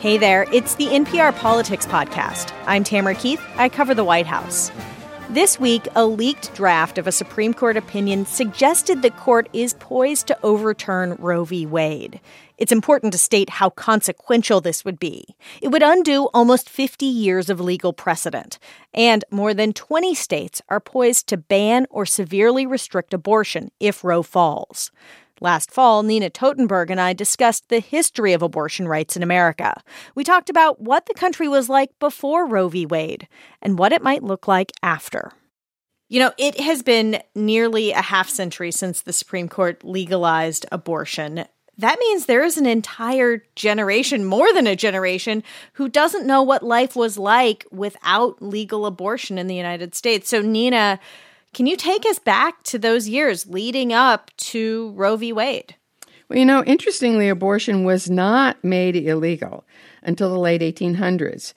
Hey there, it's the NPR Politics Podcast. I'm Tamara Keith. I cover the White House. This week, a leaked draft of a Supreme Court opinion suggested the court is poised to overturn Roe v. Wade. It's important to state how consequential this would be. It would undo almost 50 years of legal precedent, and more than 20 states are poised to ban or severely restrict abortion if Roe falls. Last fall, Nina Totenberg and I discussed the history of abortion rights in America. We talked about what the country was like before Roe v. Wade and what it might look like after. You know, it has been nearly a half century since the Supreme Court legalized abortion. That means there is an entire generation, more than a generation, who doesn't know what life was like without legal abortion in the United States. So, Nina, can you take us back to those years leading up to Roe v. Wade? Well, you know, interestingly, abortion was not made illegal until the late 1800s.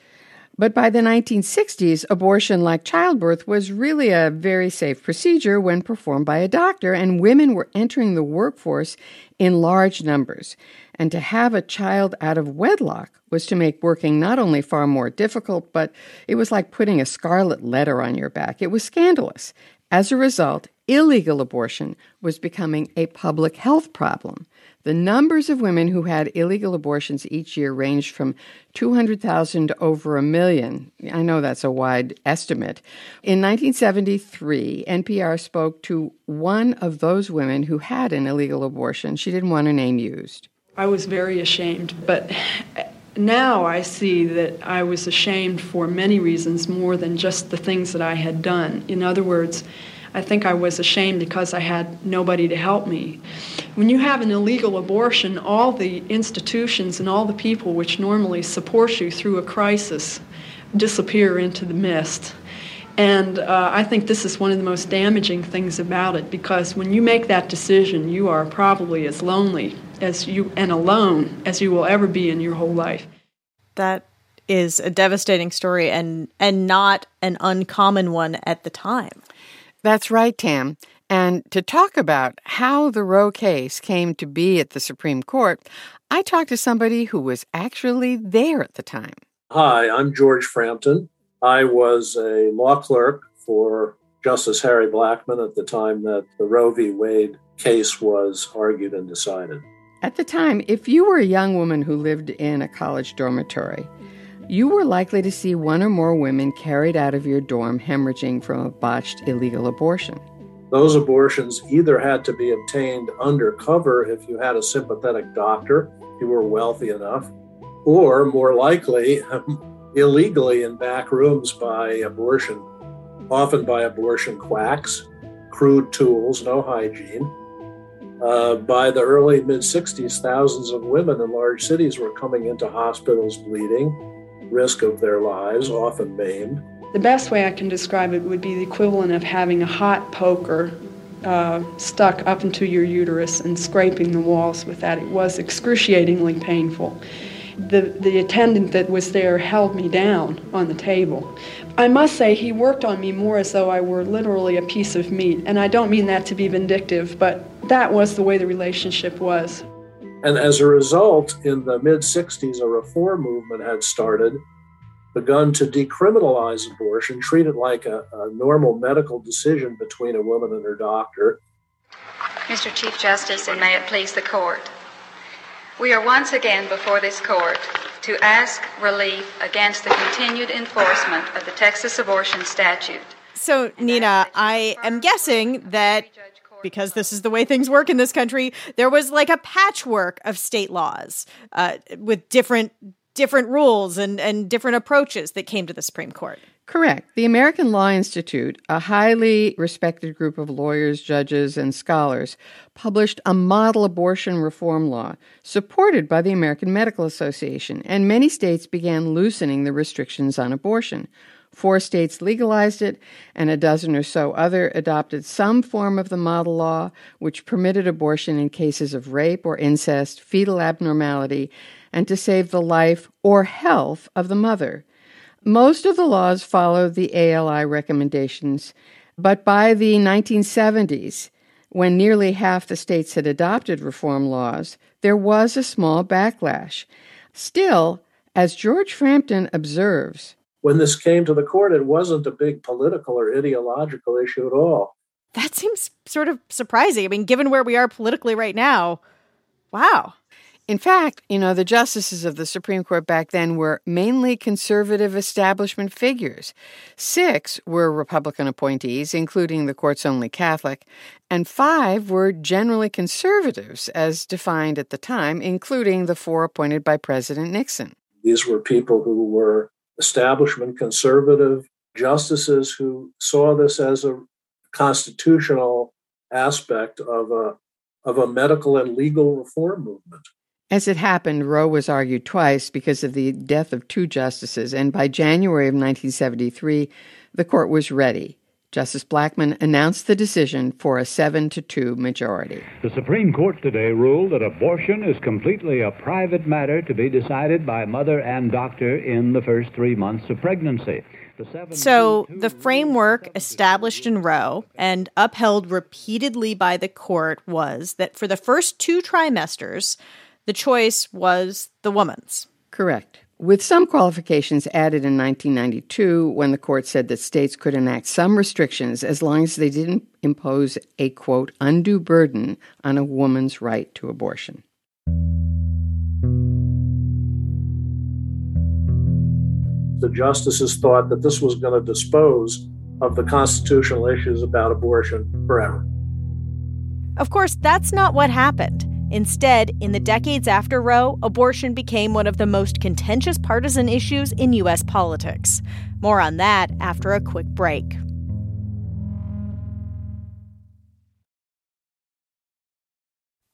But by the 1960s, abortion, like childbirth, was really a very safe procedure when performed by a doctor, and women were entering the workforce in large numbers. And to have a child out of wedlock was to make working not only far more difficult, but it was like putting a scarlet letter on your back. It was scandalous. As a result, illegal abortion was becoming a public health problem. The numbers of women who had illegal abortions each year ranged from 200,000 to over a million. I know that's a wide estimate. In 1973, NPR spoke to one of those women who had an illegal abortion. She didn't want her name used. I was very ashamed, but now I see that I was ashamed for many reasons more than just the things that I had done. In other words, I think I was ashamed because I had nobody to help me. When you have an illegal abortion, all the institutions and all the people which normally support you through a crisis disappear into the mist. And uh, I think this is one of the most damaging things about it because when you make that decision, you are probably as lonely as you and alone as you will ever be in your whole life. That is a devastating story and and not an uncommon one at the time. That's right, Tam. And to talk about how the Roe case came to be at the Supreme Court, I talked to somebody who was actually there at the time. Hi, I'm George Frampton. I was a law clerk for Justice Harry Blackmun at the time that the Roe v. Wade case was argued and decided. At the time, if you were a young woman who lived in a college dormitory, you were likely to see one or more women carried out of your dorm hemorrhaging from a botched illegal abortion. Those abortions either had to be obtained undercover if you had a sympathetic doctor, you were wealthy enough, or more likely, illegally in back rooms by abortion, often by abortion quacks, crude tools, no hygiene uh, by the early mid 60s, thousands of women in large cities were coming into hospitals bleeding, risk of their lives, often maimed. The best way I can describe it would be the equivalent of having a hot poker uh, stuck up into your uterus and scraping the walls with that. It was excruciatingly painful. The, the attendant that was there held me down on the table. I must say, he worked on me more as though I were literally a piece of meat. And I don't mean that to be vindictive, but that was the way the relationship was. And as a result, in the mid 60s, a reform movement had started, begun to decriminalize abortion, treat it like a, a normal medical decision between a woman and her doctor. Mr. Chief Justice, and may it please the court. We are once again before this court to ask relief against the continued enforcement of the Texas abortion statute. So, Nina, I am guessing that because this is the way things work in this country, there was like a patchwork of state laws uh, with different different rules and, and different approaches that came to the Supreme Court. Correct. The American Law Institute, a highly respected group of lawyers, judges, and scholars, published a model abortion reform law supported by the American Medical Association, and many states began loosening the restrictions on abortion. Four states legalized it, and a dozen or so other adopted some form of the model law, which permitted abortion in cases of rape or incest, fetal abnormality, and to save the life or health of the mother. Most of the laws followed the ALI recommendations, but by the 1970s, when nearly half the states had adopted reform laws, there was a small backlash. Still, As George Frampton observes, when this came to the court, it wasn't a big political or ideological issue at all. That seems sort of surprising. I mean, given where we are politically right now, wow. In fact, you know, the justices of the Supreme Court back then were mainly conservative establishment figures. Six were Republican appointees, including the court's only Catholic, and five were generally conservatives, as defined at the time, including the four appointed by President Nixon. These were people who were establishment conservative justices who saw this as a constitutional aspect of a of a medical and legal reform movement. As it happened, Roe was argued twice because of the death of two justices, and by January of 1973, the court was ready. Justice Blackmun announced the decision for a 7 to 2 majority. The Supreme Court today ruled that abortion is completely a private matter to be decided by mother and doctor in the first three months of pregnancy. The so, the framework established in Roe and upheld repeatedly by the court was that for the first two trimesters, the choice was the woman's. Correct with some qualifications added in 1992 when the court said that states could enact some restrictions as long as they didn't impose a quote undue burden on a woman's right to abortion. The justices thought that this was going to dispose of the constitutional issues about abortion forever. Of course, that's not what happened. Instead, in the decades after Roe, abortion became one of the most contentious partisan issues in U.S. politics. More on that after a quick break.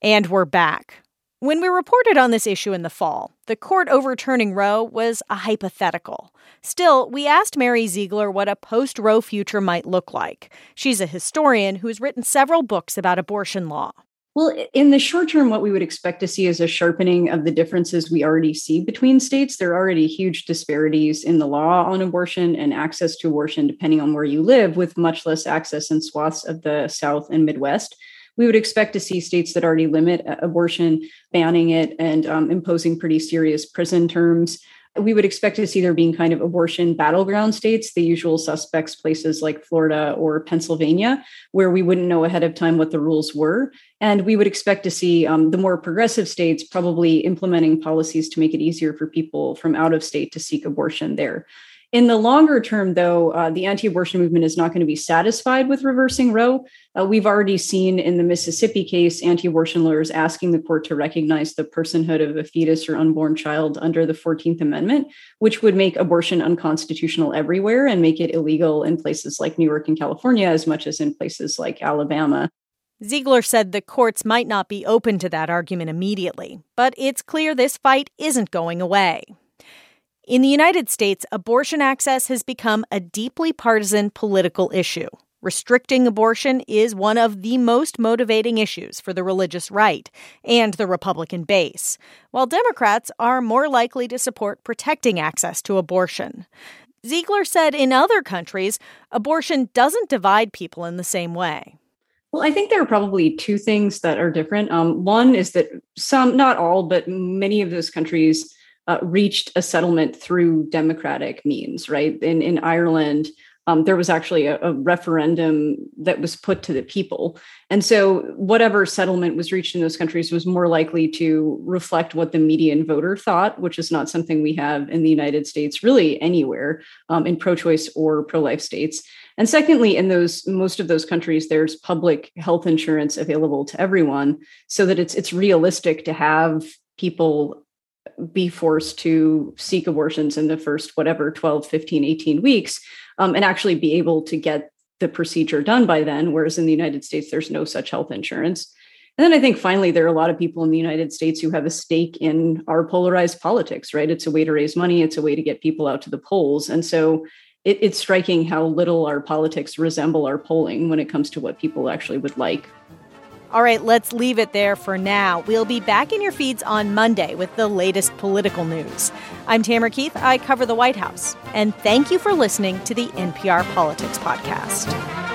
And we're back. When we reported on this issue in the fall, the court overturning Roe was a hypothetical. Still, we asked Mary Ziegler what a post Roe future might look like. She's a historian who's written several books about abortion law. Well, in the short term, what we would expect to see is a sharpening of the differences we already see between states. There are already huge disparities in the law on abortion and access to abortion, depending on where you live, with much less access in swaths of the South and Midwest. We would expect to see states that already limit abortion banning it and um, imposing pretty serious prison terms we would expect to see there being kind of abortion battleground states, the usual suspects, places like Florida or Pennsylvania, where we wouldn't know ahead of time what the rules were. And we would expect to see um, the more progressive states probably implementing policies to make it easier for people from out of state to seek abortion there. In the longer term, though, uh, the anti abortion movement is not going to be satisfied with reversing Roe. Uh, we've already seen in the Mississippi case anti abortion lawyers asking the court to recognize the personhood of a fetus or unborn child under the 14th Amendment, which would make abortion unconstitutional everywhere and make it illegal in places like New York and California as much as in places like Alabama. Ziegler said the courts might not be open to that argument immediately, but it's clear this fight isn't going away. In the United States, abortion access has become a deeply partisan political issue. Restricting abortion is one of the most motivating issues for the religious right and the Republican base, while Democrats are more likely to support protecting access to abortion. Ziegler said in other countries, abortion doesn't divide people in the same way. Well, I think there are probably two things that are different. Um, one is that some, not all, but many of those countries uh, reached a settlement through democratic means, right? In, in Ireland, um, there was actually a, a, referendum that was put to the people. And so, whatever settlement was reached in those countries was more likely to reflect what the median voter thought, which is not something we have in the United States, really anywhere um, in pro choice or pro life states. And secondly, in those most of those countries, there's public health insurance available to everyone, so that it's it's realistic to have people be forced to seek abortions in the first whatever 12 15 18 weeks um, and actually be able to get the procedure done by then whereas in the united states there's no such health insurance. And then i think finally there are a lot of people in the united states who have a stake in our polarized politics right? It's a way to raise money it's a way to get people out to the polls and so it, it's striking how little our politics resemble our polling when it comes to what people actually would like all right, let's leave it there for now. We'll be back in your feeds on Monday with the latest political news. I'm Tamara Keith. I cover the White House. And thank you for listening to the NPR Politics Podcast.